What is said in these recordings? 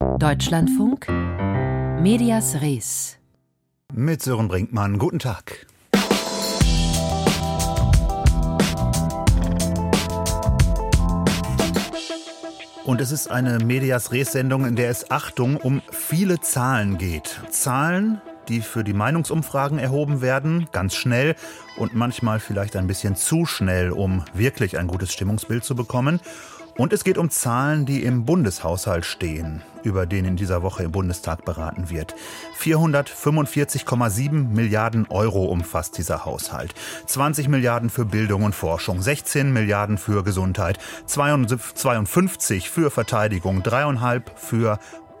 Deutschlandfunk Medias Res mit Sören Brinkmann. Guten Tag. Und es ist eine Medias Res-Sendung, in der es Achtung um viele Zahlen geht. Zahlen, die für die Meinungsumfragen erhoben werden, ganz schnell und manchmal vielleicht ein bisschen zu schnell, um wirklich ein gutes Stimmungsbild zu bekommen. Und es geht um Zahlen, die im Bundeshaushalt stehen, über den in dieser Woche im Bundestag beraten wird. 445,7 Milliarden Euro umfasst dieser Haushalt. 20 Milliarden für Bildung und Forschung, 16 Milliarden für Gesundheit, 52 für Verteidigung, 3,5 für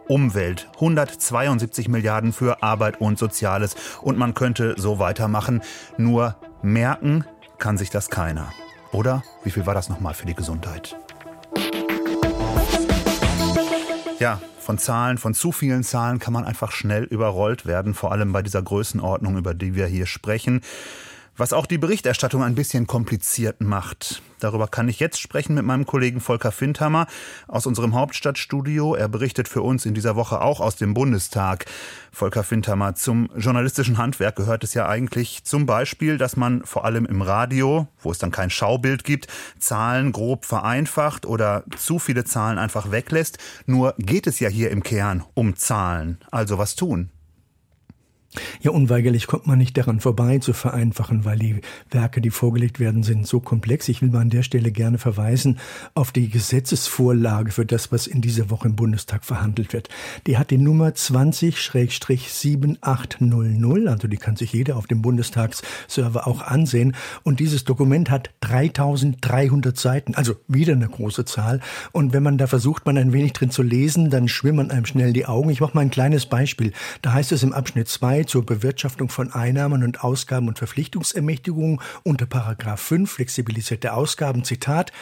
Umwelt, 172 Milliarden für Arbeit und Soziales. Und man könnte so weitermachen. Nur merken kann sich das keiner. Oder wie viel war das nochmal für die Gesundheit? Ja, von Zahlen, von zu vielen Zahlen kann man einfach schnell überrollt werden, vor allem bei dieser Größenordnung, über die wir hier sprechen was auch die Berichterstattung ein bisschen kompliziert macht. Darüber kann ich jetzt sprechen mit meinem Kollegen Volker Findhammer aus unserem Hauptstadtstudio. Er berichtet für uns in dieser Woche auch aus dem Bundestag. Volker Findhammer, zum journalistischen Handwerk gehört es ja eigentlich zum Beispiel, dass man vor allem im Radio, wo es dann kein Schaubild gibt, Zahlen grob vereinfacht oder zu viele Zahlen einfach weglässt. Nur geht es ja hier im Kern um Zahlen. Also was tun? Ja, unweigerlich kommt man nicht daran vorbei zu vereinfachen, weil die Werke, die vorgelegt werden, sind so komplex. Ich will mal an der Stelle gerne verweisen auf die Gesetzesvorlage für das, was in dieser Woche im Bundestag verhandelt wird. Die hat die Nummer 20-7800, also die kann sich jeder auf dem Bundestagsserver auch ansehen. Und dieses Dokument hat 3300 Seiten, also wieder eine große Zahl. Und wenn man da versucht, man ein wenig drin zu lesen, dann schwimmen einem schnell die Augen. Ich mache mal ein kleines Beispiel. Da heißt es im Abschnitt 2, zur Bewirtschaftung von Einnahmen und Ausgaben und Verpflichtungsermächtigungen unter Paragraph 5 flexibilisierte Ausgaben. Zitat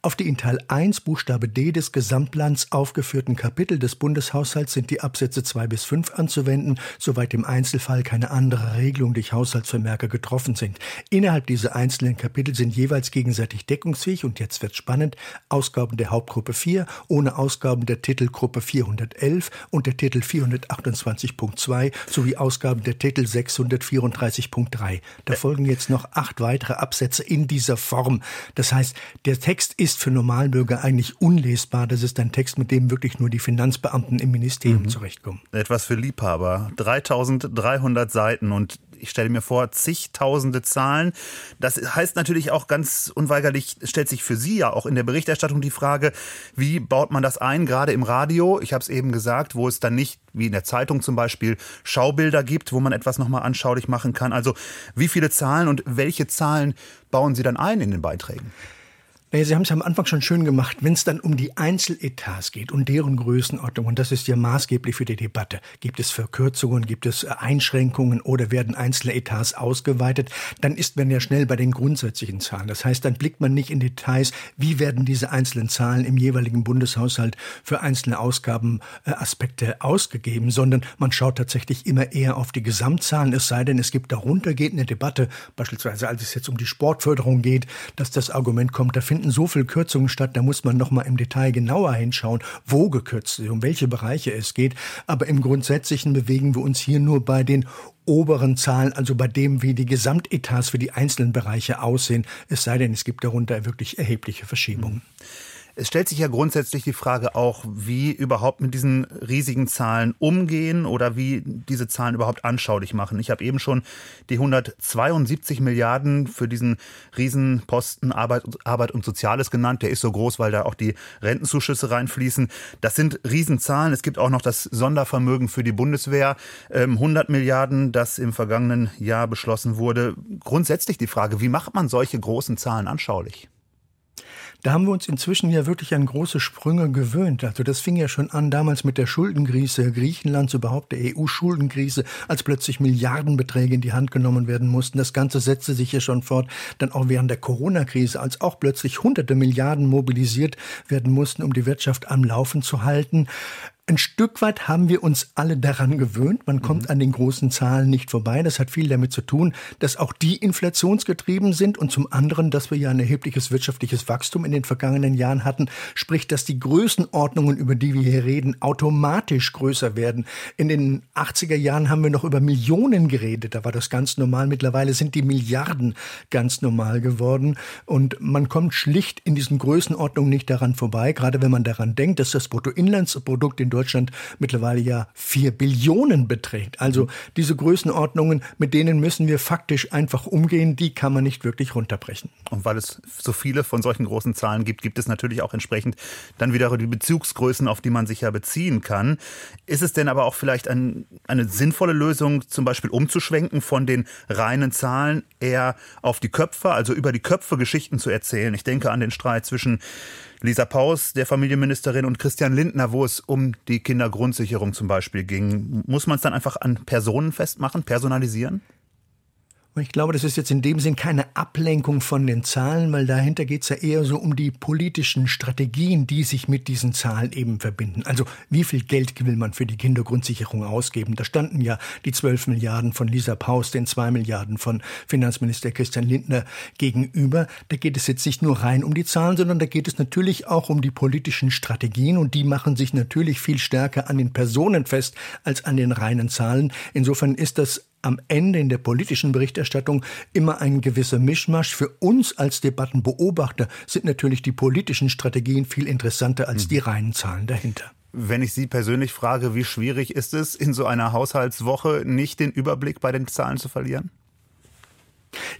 auf die in Teil 1 Buchstabe D des Gesamtplans aufgeführten Kapitel des Bundeshaushalts sind die Absätze 2 bis 5 anzuwenden, soweit im Einzelfall keine andere Regelung durch Haushaltsvermerke getroffen sind. Innerhalb dieser einzelnen Kapitel sind jeweils gegenseitig deckungsfähig und jetzt wird spannend Ausgaben der Hauptgruppe 4 ohne Ausgaben der Titelgruppe 411 und der Titel 428.2 sowie Ausgaben der Titel 634.3. Da folgen jetzt noch acht weitere Absätze in dieser Form. Das heißt, der Text ist ist für Normalbürger eigentlich unlesbar. Das ist ein Text, mit dem wirklich nur die Finanzbeamten im Ministerium mhm. zurechtkommen. Etwas für Liebhaber. 3300 Seiten und ich stelle mir vor, zigtausende Zahlen. Das heißt natürlich auch ganz unweigerlich, stellt sich für Sie ja auch in der Berichterstattung die Frage, wie baut man das ein, gerade im Radio? Ich habe es eben gesagt, wo es dann nicht, wie in der Zeitung zum Beispiel, Schaubilder gibt, wo man etwas nochmal anschaulich machen kann. Also wie viele Zahlen und welche Zahlen bauen Sie dann ein in den Beiträgen? Naja, Sie haben es am Anfang schon schön gemacht, wenn es dann um die Einzeletats geht und deren Größenordnung, und das ist ja maßgeblich für die Debatte, gibt es Verkürzungen, gibt es äh, Einschränkungen oder werden einzelne Etats ausgeweitet, dann ist man ja schnell bei den grundsätzlichen Zahlen. Das heißt, dann blickt man nicht in Details, wie werden diese einzelnen Zahlen im jeweiligen Bundeshaushalt für einzelne Ausgabenaspekte ausgegeben, sondern man schaut tatsächlich immer eher auf die Gesamtzahlen, es sei denn, es gibt darunter geht eine Debatte, beispielsweise als es jetzt um die Sportförderung geht, dass das Argument kommt, da finden finden so viel Kürzungen statt, da muss man noch mal im Detail genauer hinschauen, wo gekürzt ist, um welche Bereiche es geht. Aber im Grundsätzlichen bewegen wir uns hier nur bei den oberen Zahlen, also bei dem, wie die Gesamtetats für die einzelnen Bereiche aussehen. Es sei denn, es gibt darunter wirklich erhebliche Verschiebungen. Mhm. Es stellt sich ja grundsätzlich die Frage auch, wie überhaupt mit diesen riesigen Zahlen umgehen oder wie diese Zahlen überhaupt anschaulich machen. Ich habe eben schon die 172 Milliarden für diesen Riesenposten Arbeit, Arbeit und Soziales genannt. Der ist so groß, weil da auch die Rentenzuschüsse reinfließen. Das sind Riesenzahlen. Es gibt auch noch das Sondervermögen für die Bundeswehr, 100 ähm, Milliarden, das im vergangenen Jahr beschlossen wurde. Grundsätzlich die Frage, wie macht man solche großen Zahlen anschaulich? Da haben wir uns inzwischen ja wirklich an große Sprünge gewöhnt. Also das fing ja schon an damals mit der Schuldenkrise Griechenlands, überhaupt der EU-Schuldenkrise, als plötzlich Milliardenbeträge in die Hand genommen werden mussten. Das Ganze setzte sich ja schon fort. Dann auch während der Corona-Krise, als auch plötzlich hunderte Milliarden mobilisiert werden mussten, um die Wirtschaft am Laufen zu halten. Ein Stück weit haben wir uns alle daran gewöhnt. Man kommt mhm. an den großen Zahlen nicht vorbei. Das hat viel damit zu tun, dass auch die inflationsgetrieben sind und zum anderen, dass wir ja ein erhebliches wirtschaftliches Wachstum in den vergangenen Jahren hatten. Sprich, dass die Größenordnungen, über die wir hier reden, automatisch größer werden. In den 80er Jahren haben wir noch über Millionen geredet. Da war das ganz normal. Mittlerweile sind die Milliarden ganz normal geworden. Und man kommt schlicht in diesen Größenordnungen nicht daran vorbei. Gerade wenn man daran denkt, dass das Bruttoinlandsprodukt in Deutschland mittlerweile ja vier Billionen beträgt. Also diese Größenordnungen, mit denen müssen wir faktisch einfach umgehen, die kann man nicht wirklich runterbrechen. Und weil es so viele von solchen großen Zahlen gibt, gibt es natürlich auch entsprechend dann wieder die Bezugsgrößen, auf die man sich ja beziehen kann. Ist es denn aber auch vielleicht ein, eine sinnvolle Lösung, zum Beispiel umzuschwenken von den reinen Zahlen eher auf die Köpfe, also über die Köpfe Geschichten zu erzählen? Ich denke an den Streit zwischen Lisa Paus, der Familienministerin, und Christian Lindner, wo es um die Kindergrundsicherung zum Beispiel ging. Muss man es dann einfach an Personen festmachen, personalisieren? Ich glaube, das ist jetzt in dem Sinn keine Ablenkung von den Zahlen, weil dahinter geht es ja eher so um die politischen Strategien, die sich mit diesen Zahlen eben verbinden. Also wie viel Geld will man für die Kindergrundsicherung ausgeben? Da standen ja die 12 Milliarden von Lisa Paus, den 2 Milliarden von Finanzminister Christian Lindner gegenüber. Da geht es jetzt nicht nur rein um die Zahlen, sondern da geht es natürlich auch um die politischen Strategien und die machen sich natürlich viel stärker an den Personen fest als an den reinen Zahlen. Insofern ist das am Ende in der politischen Berichterstattung immer ein gewisser Mischmasch. Für uns als Debattenbeobachter sind natürlich die politischen Strategien viel interessanter als die reinen Zahlen dahinter. Wenn ich Sie persönlich frage, wie schwierig ist es, in so einer Haushaltswoche nicht den Überblick bei den Zahlen zu verlieren?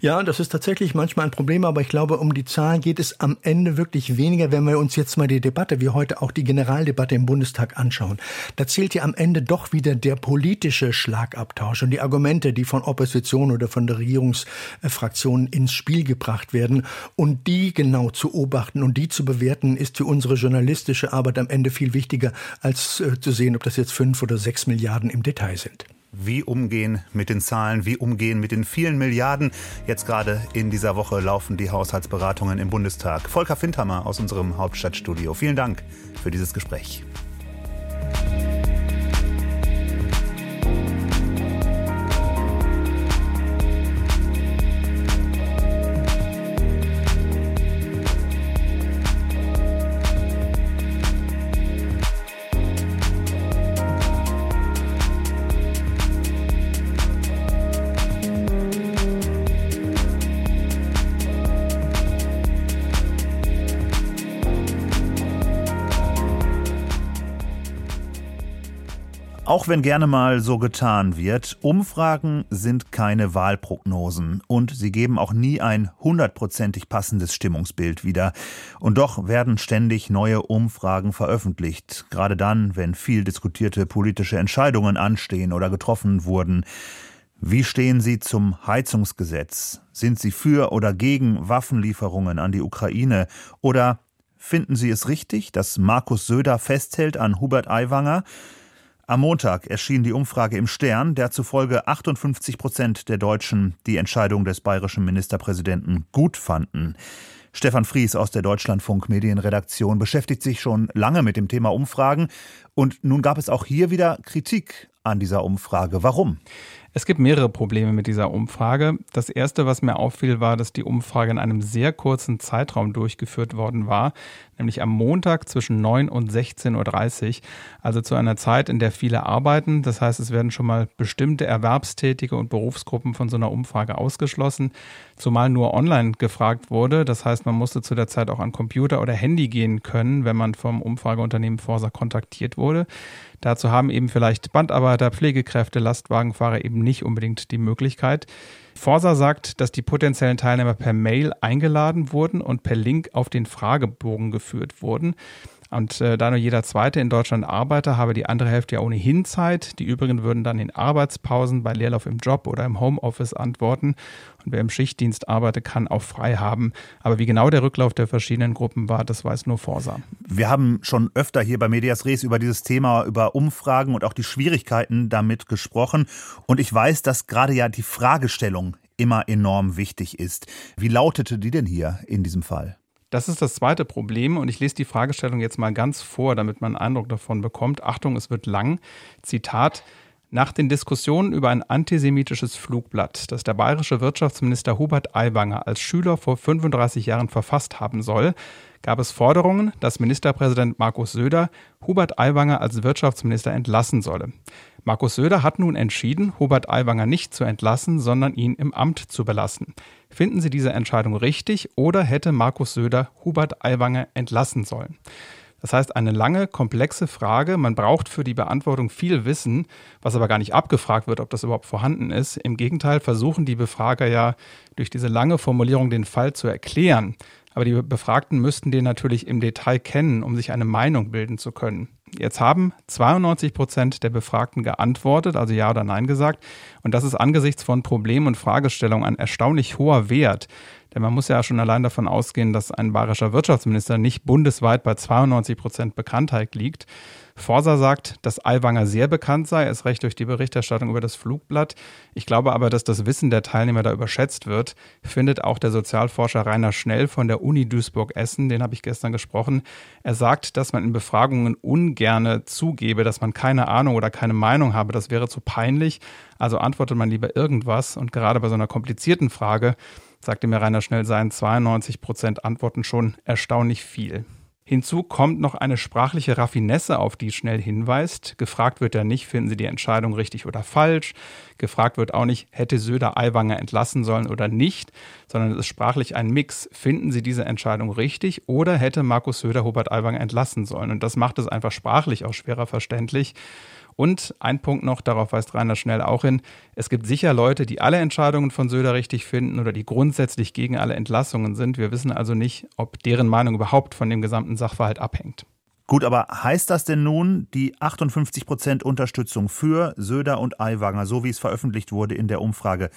Ja, das ist tatsächlich manchmal ein Problem, aber ich glaube, um die Zahlen geht es am Ende wirklich weniger, wenn wir uns jetzt mal die Debatte, wie heute auch die Generaldebatte im Bundestag anschauen. Da zählt ja am Ende doch wieder der politische Schlagabtausch und die Argumente, die von Opposition oder von der Regierungsfraktion ins Spiel gebracht werden und die genau zu beobachten und die zu bewerten, ist für unsere journalistische Arbeit am Ende viel wichtiger, als äh, zu sehen, ob das jetzt fünf oder sechs Milliarden im Detail sind wie umgehen mit den Zahlen, wie umgehen mit den vielen Milliarden. Jetzt gerade in dieser Woche laufen die Haushaltsberatungen im Bundestag. Volker Findhammer aus unserem Hauptstadtstudio. Vielen Dank für dieses Gespräch. Auch wenn gerne mal so getan wird, Umfragen sind keine Wahlprognosen und sie geben auch nie ein hundertprozentig passendes Stimmungsbild wieder. Und doch werden ständig neue Umfragen veröffentlicht, gerade dann, wenn viel diskutierte politische Entscheidungen anstehen oder getroffen wurden. Wie stehen Sie zum Heizungsgesetz? Sind Sie für oder gegen Waffenlieferungen an die Ukraine? Oder finden Sie es richtig, dass Markus Söder festhält an Hubert Aiwanger? Am Montag erschien die Umfrage im Stern, der zufolge 58 Prozent der Deutschen die Entscheidung des bayerischen Ministerpräsidenten gut fanden. Stefan Fries aus der Deutschlandfunk Medienredaktion beschäftigt sich schon lange mit dem Thema Umfragen und nun gab es auch hier wieder Kritik an dieser Umfrage. Warum? Es gibt mehrere Probleme mit dieser Umfrage. Das erste, was mir auffiel, war, dass die Umfrage in einem sehr kurzen Zeitraum durchgeführt worden war, nämlich am Montag zwischen 9 und 16.30 Uhr, also zu einer Zeit, in der viele arbeiten. Das heißt, es werden schon mal bestimmte Erwerbstätige und Berufsgruppen von so einer Umfrage ausgeschlossen, zumal nur online gefragt wurde. Das heißt, man musste zu der Zeit auch an Computer oder Handy gehen können, wenn man vom Umfrageunternehmen Forsa kontaktiert wurde. Dazu haben eben vielleicht Bandarbeiter, Pflegekräfte, Lastwagenfahrer eben nicht unbedingt die Möglichkeit. Forsa sagt, dass die potenziellen Teilnehmer per Mail eingeladen wurden und per Link auf den Fragebogen geführt wurden. Und äh, da nur jeder Zweite in Deutschland Arbeiter, habe die andere Hälfte ja ohnehin Zeit. Die übrigen würden dann in Arbeitspausen, bei Leerlauf im Job oder im Homeoffice antworten. Und wer im Schichtdienst arbeitet, kann auch frei haben. Aber wie genau der Rücklauf der verschiedenen Gruppen war, das weiß nur Forsa. Wir haben schon öfter hier bei Medias Res über dieses Thema, über Umfragen und auch die Schwierigkeiten damit gesprochen. Und ich weiß, dass gerade ja die Fragestellung immer enorm wichtig ist. Wie lautete die denn hier in diesem Fall? Das ist das zweite Problem und ich lese die Fragestellung jetzt mal ganz vor, damit man einen Eindruck davon bekommt. Achtung, es wird lang. Zitat. Nach den Diskussionen über ein antisemitisches Flugblatt, das der bayerische Wirtschaftsminister Hubert Aiwanger als Schüler vor 35 Jahren verfasst haben soll, gab es Forderungen, dass Ministerpräsident Markus Söder Hubert Aiwanger als Wirtschaftsminister entlassen solle. Markus Söder hat nun entschieden, Hubert Aiwanger nicht zu entlassen, sondern ihn im Amt zu belassen. Finden Sie diese Entscheidung richtig oder hätte Markus Söder Hubert Aiwanger entlassen sollen? Das heißt, eine lange, komplexe Frage. Man braucht für die Beantwortung viel Wissen, was aber gar nicht abgefragt wird, ob das überhaupt vorhanden ist. Im Gegenteil versuchen die Befrager ja durch diese lange Formulierung den Fall zu erklären. Aber die Befragten müssten den natürlich im Detail kennen, um sich eine Meinung bilden zu können. Jetzt haben 92 Prozent der Befragten geantwortet, also Ja oder Nein gesagt. Und das ist angesichts von Problemen und Fragestellungen ein erstaunlich hoher Wert. Denn man muss ja schon allein davon ausgehen, dass ein bayerischer Wirtschaftsminister nicht bundesweit bei 92 Prozent Bekanntheit liegt. Forsa sagt, dass Aiwanger sehr bekannt sei, erst recht durch die Berichterstattung über das Flugblatt. Ich glaube aber, dass das Wissen der Teilnehmer da überschätzt wird, findet auch der Sozialforscher Rainer Schnell von der Uni Duisburg-Essen, den habe ich gestern gesprochen. Er sagt, dass man in Befragungen ungerne zugebe, dass man keine Ahnung oder keine Meinung habe. Das wäre zu peinlich. Also antwortet man lieber irgendwas. Und gerade bei so einer komplizierten Frage, sagte mir Rainer Schnell, seien 92 Prozent Antworten schon erstaunlich viel. Hinzu kommt noch eine sprachliche Raffinesse, auf die schnell hinweist. Gefragt wird ja nicht, finden Sie die Entscheidung richtig oder falsch. Gefragt wird auch nicht, hätte Söder Aiwanger entlassen sollen oder nicht, sondern es ist sprachlich ein Mix. Finden Sie diese Entscheidung richtig oder hätte Markus Söder Hubert Aiwanger entlassen sollen? Und das macht es einfach sprachlich auch schwerer verständlich. Und ein Punkt noch, darauf weist Rainer schnell auch hin, es gibt sicher Leute, die alle Entscheidungen von Söder richtig finden oder die grundsätzlich gegen alle Entlassungen sind. Wir wissen also nicht, ob deren Meinung überhaupt von dem gesamten Sachverhalt abhängt. Gut, aber heißt das denn nun, die 58 Prozent Unterstützung für Söder und Aiwanger, so wie es veröffentlicht wurde in der Umfrage,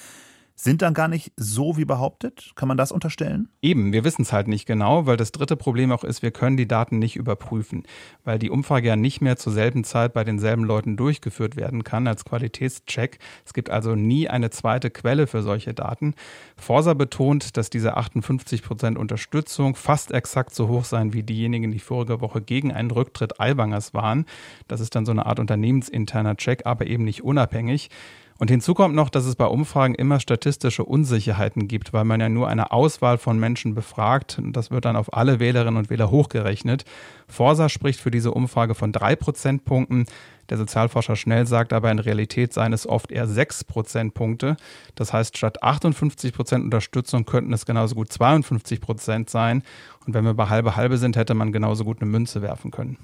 sind dann gar nicht so wie behauptet? Kann man das unterstellen? Eben, wir wissen es halt nicht genau, weil das dritte Problem auch ist, wir können die Daten nicht überprüfen, weil die Umfrage ja nicht mehr zur selben Zeit bei denselben Leuten durchgeführt werden kann als Qualitätscheck. Es gibt also nie eine zweite Quelle für solche Daten. Forsa betont, dass diese 58 Prozent Unterstützung fast exakt so hoch seien wie diejenigen, die vorige Woche gegen einen Rücktritt Aiwangers waren. Das ist dann so eine Art unternehmensinterner Check, aber eben nicht unabhängig. Und hinzu kommt noch, dass es bei Umfragen immer statistische Unsicherheiten gibt, weil man ja nur eine Auswahl von Menschen befragt. Das wird dann auf alle Wählerinnen und Wähler hochgerechnet. Forsa spricht für diese Umfrage von drei Prozentpunkten. Der Sozialforscher Schnell sagt aber, in Realität seien es oft eher sechs Prozentpunkte. Das heißt, statt 58 Prozent Unterstützung könnten es genauso gut 52 Prozent sein. Und wenn wir bei halbe halbe sind, hätte man genauso gut eine Münze werfen können.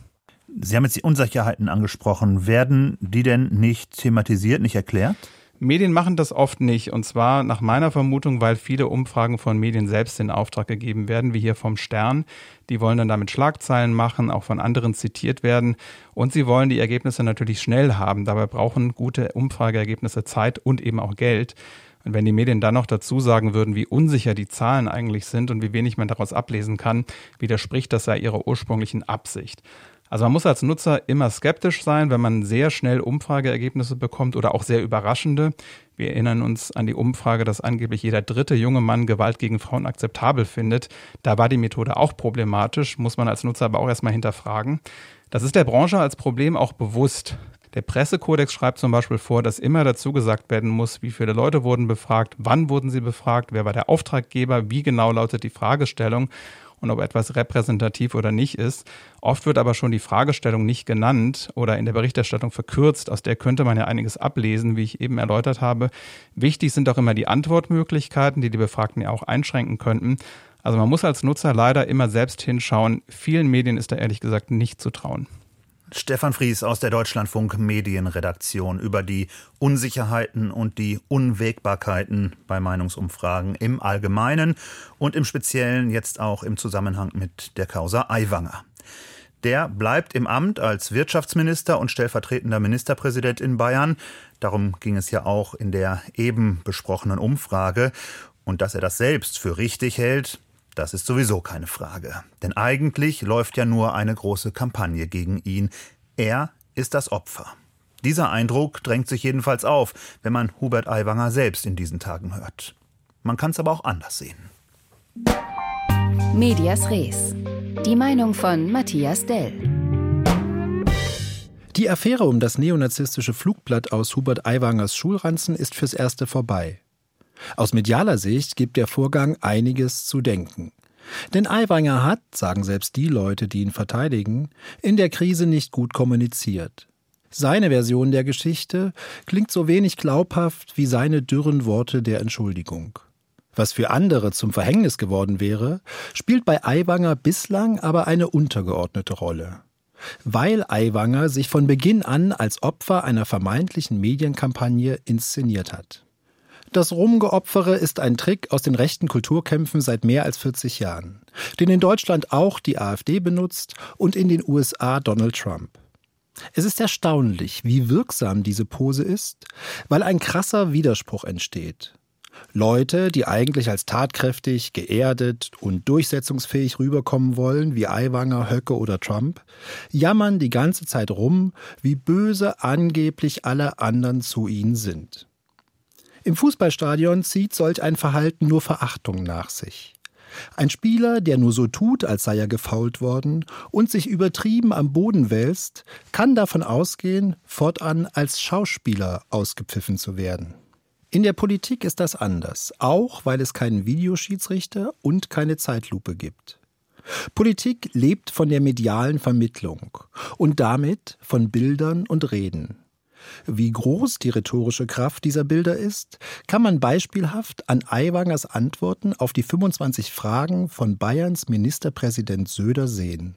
Sie haben jetzt die Unsicherheiten angesprochen. Werden die denn nicht thematisiert, nicht erklärt? Medien machen das oft nicht. Und zwar nach meiner Vermutung, weil viele Umfragen von Medien selbst in Auftrag gegeben werden, wie hier vom Stern. Die wollen dann damit Schlagzeilen machen, auch von anderen zitiert werden. Und sie wollen die Ergebnisse natürlich schnell haben. Dabei brauchen gute Umfrageergebnisse Zeit und eben auch Geld. Und wenn die Medien dann noch dazu sagen würden, wie unsicher die Zahlen eigentlich sind und wie wenig man daraus ablesen kann, widerspricht das ja ihrer ursprünglichen Absicht. Also man muss als Nutzer immer skeptisch sein, wenn man sehr schnell Umfrageergebnisse bekommt oder auch sehr überraschende. Wir erinnern uns an die Umfrage, dass angeblich jeder dritte junge Mann Gewalt gegen Frauen akzeptabel findet. Da war die Methode auch problematisch, muss man als Nutzer aber auch erstmal hinterfragen. Das ist der Branche als Problem auch bewusst. Der Pressekodex schreibt zum Beispiel vor, dass immer dazu gesagt werden muss, wie viele Leute wurden befragt, wann wurden sie befragt, wer war der Auftraggeber, wie genau lautet die Fragestellung und ob etwas repräsentativ oder nicht ist. Oft wird aber schon die Fragestellung nicht genannt oder in der Berichterstattung verkürzt. Aus der könnte man ja einiges ablesen, wie ich eben erläutert habe. Wichtig sind auch immer die Antwortmöglichkeiten, die die Befragten ja auch einschränken könnten. Also man muss als Nutzer leider immer selbst hinschauen. Vielen Medien ist da ehrlich gesagt nicht zu trauen. Stefan Fries aus der Deutschlandfunk Medienredaktion über die Unsicherheiten und die Unwägbarkeiten bei Meinungsumfragen im Allgemeinen und im Speziellen jetzt auch im Zusammenhang mit der Causa Aiwanger. Der bleibt im Amt als Wirtschaftsminister und stellvertretender Ministerpräsident in Bayern. Darum ging es ja auch in der eben besprochenen Umfrage. Und dass er das selbst für richtig hält, das ist sowieso keine Frage. Denn eigentlich läuft ja nur eine große Kampagne gegen ihn. Er ist das Opfer. Dieser Eindruck drängt sich jedenfalls auf, wenn man Hubert Aiwanger selbst in diesen Tagen hört. Man kann es aber auch anders sehen. Medias Res. Die Meinung von Matthias Dell. Die Affäre um das neonazistische Flugblatt aus Hubert Aiwangers Schulranzen ist fürs Erste vorbei. Aus medialer Sicht gibt der Vorgang einiges zu denken. Denn Aiwanger hat, sagen selbst die Leute, die ihn verteidigen, in der Krise nicht gut kommuniziert. Seine Version der Geschichte klingt so wenig glaubhaft wie seine dürren Worte der Entschuldigung. Was für andere zum Verhängnis geworden wäre, spielt bei Aiwanger bislang aber eine untergeordnete Rolle. Weil Aiwanger sich von Beginn an als Opfer einer vermeintlichen Medienkampagne inszeniert hat. Das Rumgeopfere ist ein Trick aus den rechten Kulturkämpfen seit mehr als 40 Jahren, den in Deutschland auch die AfD benutzt und in den USA Donald Trump. Es ist erstaunlich, wie wirksam diese Pose ist, weil ein krasser Widerspruch entsteht. Leute, die eigentlich als tatkräftig, geerdet und durchsetzungsfähig rüberkommen wollen, wie Aiwanger, Höcke oder Trump, jammern die ganze Zeit rum, wie böse angeblich alle anderen zu ihnen sind. Im Fußballstadion zieht solch ein Verhalten nur Verachtung nach sich. Ein Spieler, der nur so tut, als sei er gefault worden und sich übertrieben am Boden wälzt, kann davon ausgehen, fortan als Schauspieler ausgepfiffen zu werden. In der Politik ist das anders, auch weil es keinen Videoschiedsrichter und keine Zeitlupe gibt. Politik lebt von der medialen Vermittlung und damit von Bildern und Reden. Wie groß die rhetorische Kraft dieser Bilder ist, kann man beispielhaft an Aiwangers Antworten auf die 25 Fragen von Bayerns Ministerpräsident Söder sehen.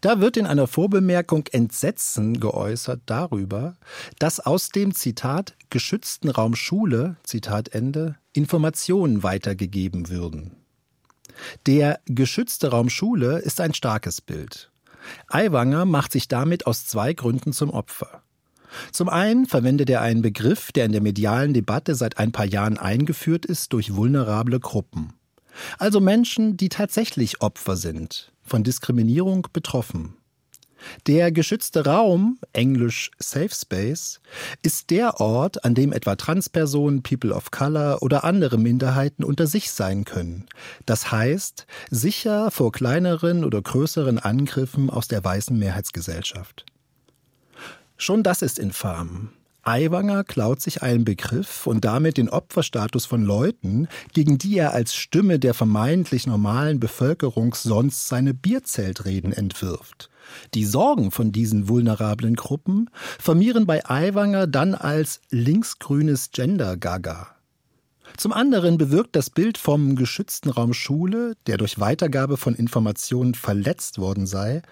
Da wird in einer Vorbemerkung Entsetzen geäußert darüber, dass aus dem Zitat geschützten Raum Schule, Zitat Ende, Informationen weitergegeben würden. Der geschützte Raum Schule ist ein starkes Bild. Aiwanger macht sich damit aus zwei Gründen zum Opfer. Zum einen verwendet er einen Begriff, der in der medialen Debatte seit ein paar Jahren eingeführt ist durch vulnerable Gruppen. Also Menschen, die tatsächlich Opfer sind, von Diskriminierung betroffen. Der geschützte Raum, englisch Safe Space, ist der Ort, an dem etwa Transpersonen, People of Color oder andere Minderheiten unter sich sein können. Das heißt, sicher vor kleineren oder größeren Angriffen aus der weißen Mehrheitsgesellschaft. Schon das ist infam. Aiwanger klaut sich einen Begriff und damit den Opferstatus von Leuten, gegen die er als Stimme der vermeintlich normalen Bevölkerung sonst seine Bierzeltreden entwirft. Die Sorgen von diesen vulnerablen Gruppen vermieren bei Aiwanger dann als linksgrünes Gender-Gaga. Zum anderen bewirkt das Bild vom geschützten Raum Schule, der durch Weitergabe von Informationen verletzt worden sei,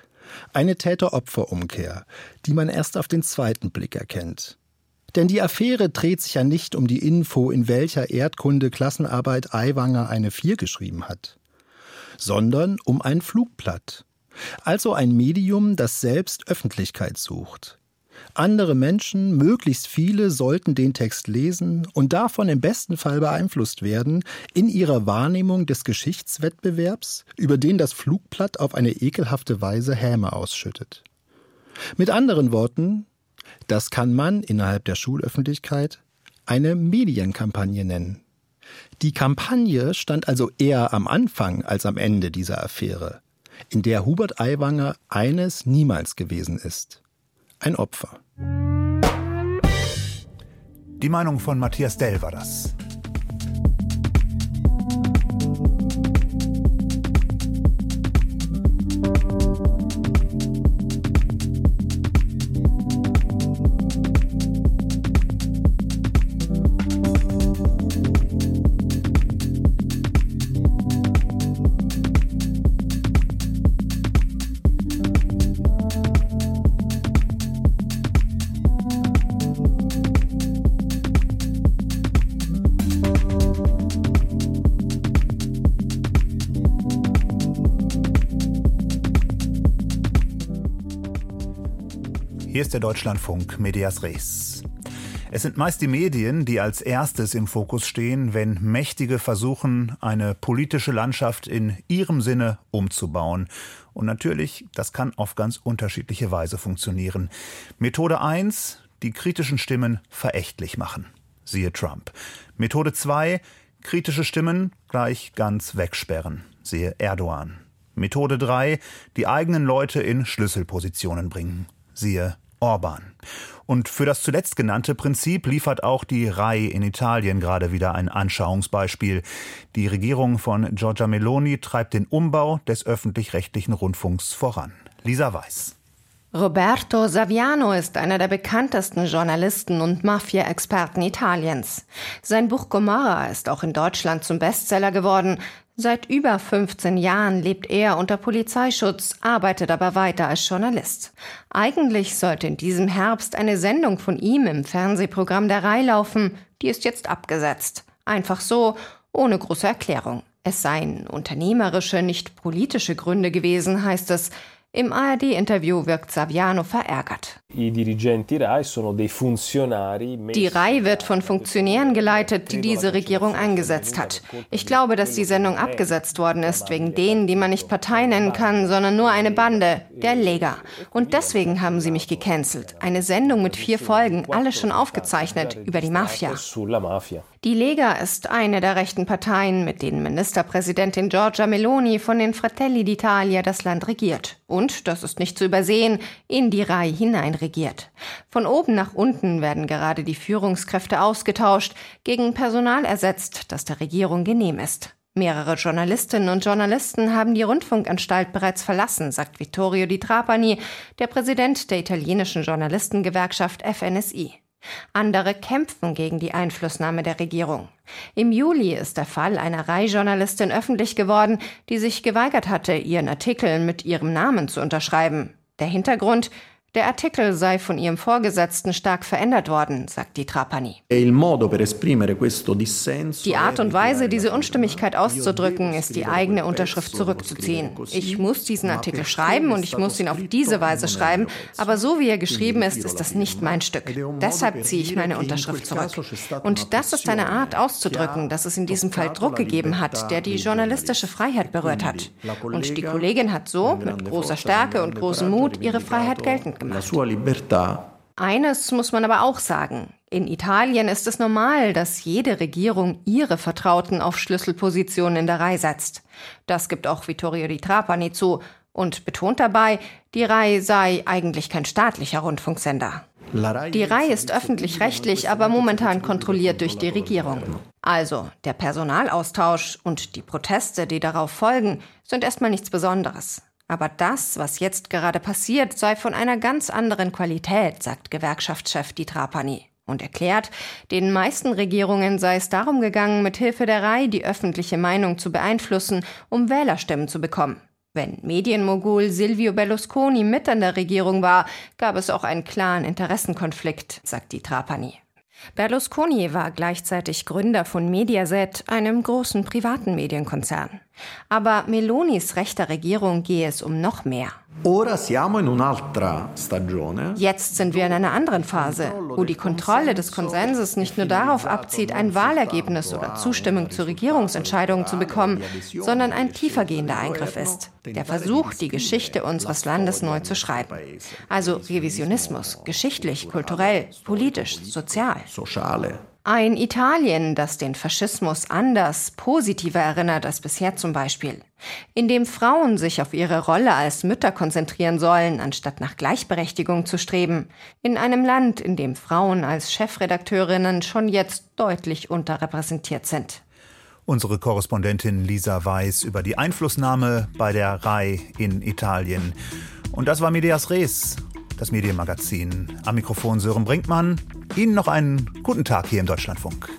eine Täter-Opfer-Umkehr, die man erst auf den zweiten Blick erkennt. Denn die Affäre dreht sich ja nicht um die Info, in welcher Erdkunde Klassenarbeit Aiwanger eine 4 geschrieben hat, sondern um ein Flugblatt. Also ein Medium, das selbst Öffentlichkeit sucht. Andere Menschen, möglichst viele, sollten den Text lesen und davon im besten Fall beeinflusst werden in ihrer Wahrnehmung des Geschichtswettbewerbs, über den das Flugblatt auf eine ekelhafte Weise Häme ausschüttet. Mit anderen Worten, das kann man innerhalb der Schulöffentlichkeit eine Medienkampagne nennen. Die Kampagne stand also eher am Anfang als am Ende dieser Affäre, in der Hubert Aiwanger eines niemals gewesen ist ein Opfer. Die Meinung von Matthias Dell war das. Hier ist der Deutschlandfunk Medias Res. Es sind meist die Medien, die als erstes im Fokus stehen, wenn Mächtige versuchen, eine politische Landschaft in ihrem Sinne umzubauen. Und natürlich, das kann auf ganz unterschiedliche Weise funktionieren. Methode 1, die kritischen Stimmen verächtlich machen. Siehe Trump. Methode 2, kritische Stimmen gleich ganz wegsperren sehe Erdogan. Methode 3, die eigenen Leute in Schlüsselpositionen bringen, siehe Orban. Und für das zuletzt genannte Prinzip liefert auch die RAI in Italien gerade wieder ein Anschauungsbeispiel. Die Regierung von Giorgia Meloni treibt den Umbau des öffentlich-rechtlichen Rundfunks voran. Lisa Weiß. Roberto Saviano ist einer der bekanntesten Journalisten und Mafia-Experten Italiens. Sein Buch Gomorra ist auch in Deutschland zum Bestseller geworden. Seit über 15 Jahren lebt er unter Polizeischutz, arbeitet aber weiter als Journalist. Eigentlich sollte in diesem Herbst eine Sendung von ihm im Fernsehprogramm der Rai laufen. Die ist jetzt abgesetzt. Einfach so, ohne große Erklärung. Es seien unternehmerische, nicht politische Gründe gewesen, heißt es. Im ARD-Interview wirkt Saviano verärgert. Die RAI wird von Funktionären geleitet, die diese Regierung eingesetzt hat. Ich glaube, dass die Sendung abgesetzt worden ist wegen denen, die man nicht Partei nennen kann, sondern nur eine Bande, der Lega. Und deswegen haben sie mich gecancelt. Eine Sendung mit vier Folgen, alles schon aufgezeichnet, über die Mafia. Die Lega ist eine der rechten Parteien, mit denen Ministerpräsidentin Giorgia Meloni von den Fratelli d'Italia das Land regiert. Und, das ist nicht zu übersehen, in die Reihe hinein regiert. Von oben nach unten werden gerade die Führungskräfte ausgetauscht, gegen Personal ersetzt, das der Regierung genehm ist. Mehrere Journalistinnen und Journalisten haben die Rundfunkanstalt bereits verlassen, sagt Vittorio Di Trapani, der Präsident der italienischen Journalistengewerkschaft FNSI. Andere kämpfen gegen die Einflussnahme der Regierung. Im Juli ist der Fall einer Reihjournalistin öffentlich geworden, die sich geweigert hatte, ihren Artikel mit ihrem Namen zu unterschreiben. Der Hintergrund der Artikel sei von ihrem Vorgesetzten stark verändert worden, sagt die Trapani. Die Art und Weise, diese Unstimmigkeit auszudrücken, ist die eigene Unterschrift zurückzuziehen. Ich muss diesen Artikel schreiben und ich muss ihn auf diese Weise schreiben, aber so wie er geschrieben ist, ist das nicht mein Stück. Deshalb ziehe ich meine Unterschrift zurück. Und das ist eine Art auszudrücken, dass es in diesem Fall Druck gegeben hat, der die journalistische Freiheit berührt hat. Und die Kollegin hat so, mit großer Stärke und großem Mut, ihre Freiheit geltend gemacht. Eines muss man aber auch sagen. In Italien ist es normal, dass jede Regierung ihre Vertrauten auf Schlüsselpositionen in der Reihe setzt. Das gibt auch Vittorio Di Trapani zu und betont dabei, die Rai sei eigentlich kein staatlicher Rundfunksender. Die Rai ist öffentlich-rechtlich, aber momentan kontrolliert durch die Regierung. Also, der Personalaustausch und die Proteste, die darauf folgen, sind erstmal nichts Besonderes. Aber das, was jetzt gerade passiert, sei von einer ganz anderen Qualität, sagt Gewerkschaftschef Di Trapani und erklärt, den meisten Regierungen sei es darum gegangen, mit Hilfe der Rai die öffentliche Meinung zu beeinflussen, um Wählerstimmen zu bekommen. Wenn Medienmogul Silvio Berlusconi mit an der Regierung war, gab es auch einen klaren Interessenkonflikt, sagt Di Trapani. Berlusconi war gleichzeitig Gründer von Mediaset, einem großen privaten Medienkonzern. Aber Melonis rechter Regierung gehe es um noch mehr. Jetzt sind wir in einer anderen Phase, wo die Kontrolle des Konsenses nicht nur darauf abzieht, ein Wahlergebnis oder Zustimmung zu Regierungsentscheidungen zu bekommen, sondern ein tiefergehender Eingriff ist. Der Versuch, die Geschichte unseres Landes neu zu schreiben. Also Revisionismus, geschichtlich, kulturell, politisch, sozial. Ein Italien, das den Faschismus anders, positiver erinnert als bisher zum Beispiel, in dem Frauen sich auf ihre Rolle als Mütter konzentrieren sollen, anstatt nach Gleichberechtigung zu streben, in einem Land, in dem Frauen als Chefredakteurinnen schon jetzt deutlich unterrepräsentiert sind. Unsere Korrespondentin Lisa Weiß über die Einflussnahme bei der RAI in Italien. Und das war Medias Res das Medienmagazin. Am Mikrofon Sören Brinkmann. Ihnen noch einen guten Tag hier im Deutschlandfunk.